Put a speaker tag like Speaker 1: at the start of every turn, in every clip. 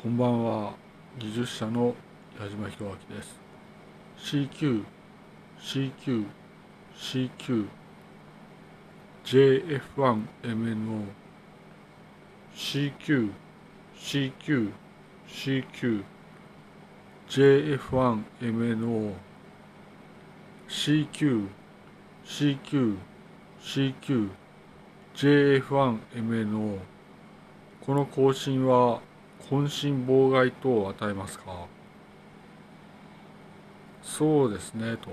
Speaker 1: こんばんは技術者の矢島博明です CQ CQ CQ JF1MNO CQ CQ CQ JF1MNO CQ CQ CQ JF1MNO この更新は渾身妨害等を与えますか？そうですねと。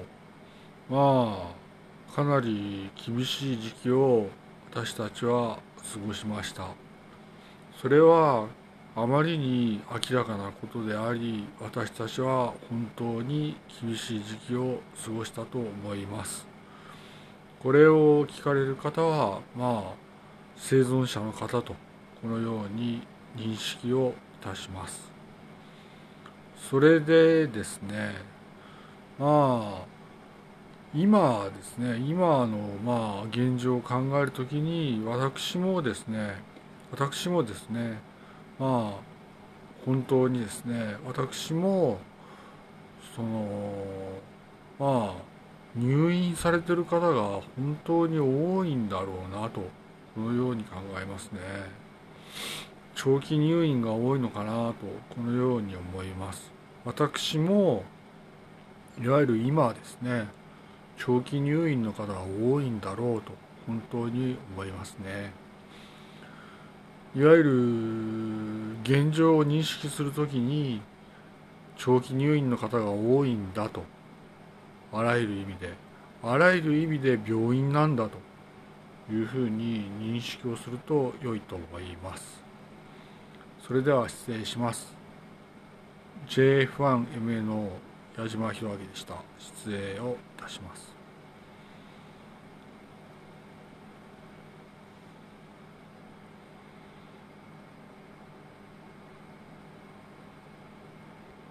Speaker 1: まあかなり厳しい時期を私たちは過ごしました。それはあまりに明らかなことであり私たちは本当に厳しい時期を過ごしたと思います。これを聞かれる方はまあ生存者の方とこのように認識をいたしますそれでですねまあ今ですね今のまあ現状を考えるときに私もですね私もですねまあ本当にですね私もそのまあ入院されてる方が本当に多いんだろうなとこのように考えますね。長期入院が多いのかなとこのように思います。私もいわゆる今ですね長期入院の方が多いんだろうと本当に思いますね。いわゆる現状を認識するときに長期入院の方が多いんだとあらゆる意味であらゆる意味で病院なんだというふうに認識をすると良いと思います。それでは失礼します。JF1MNO 矢島弘明でした。失礼をいたします。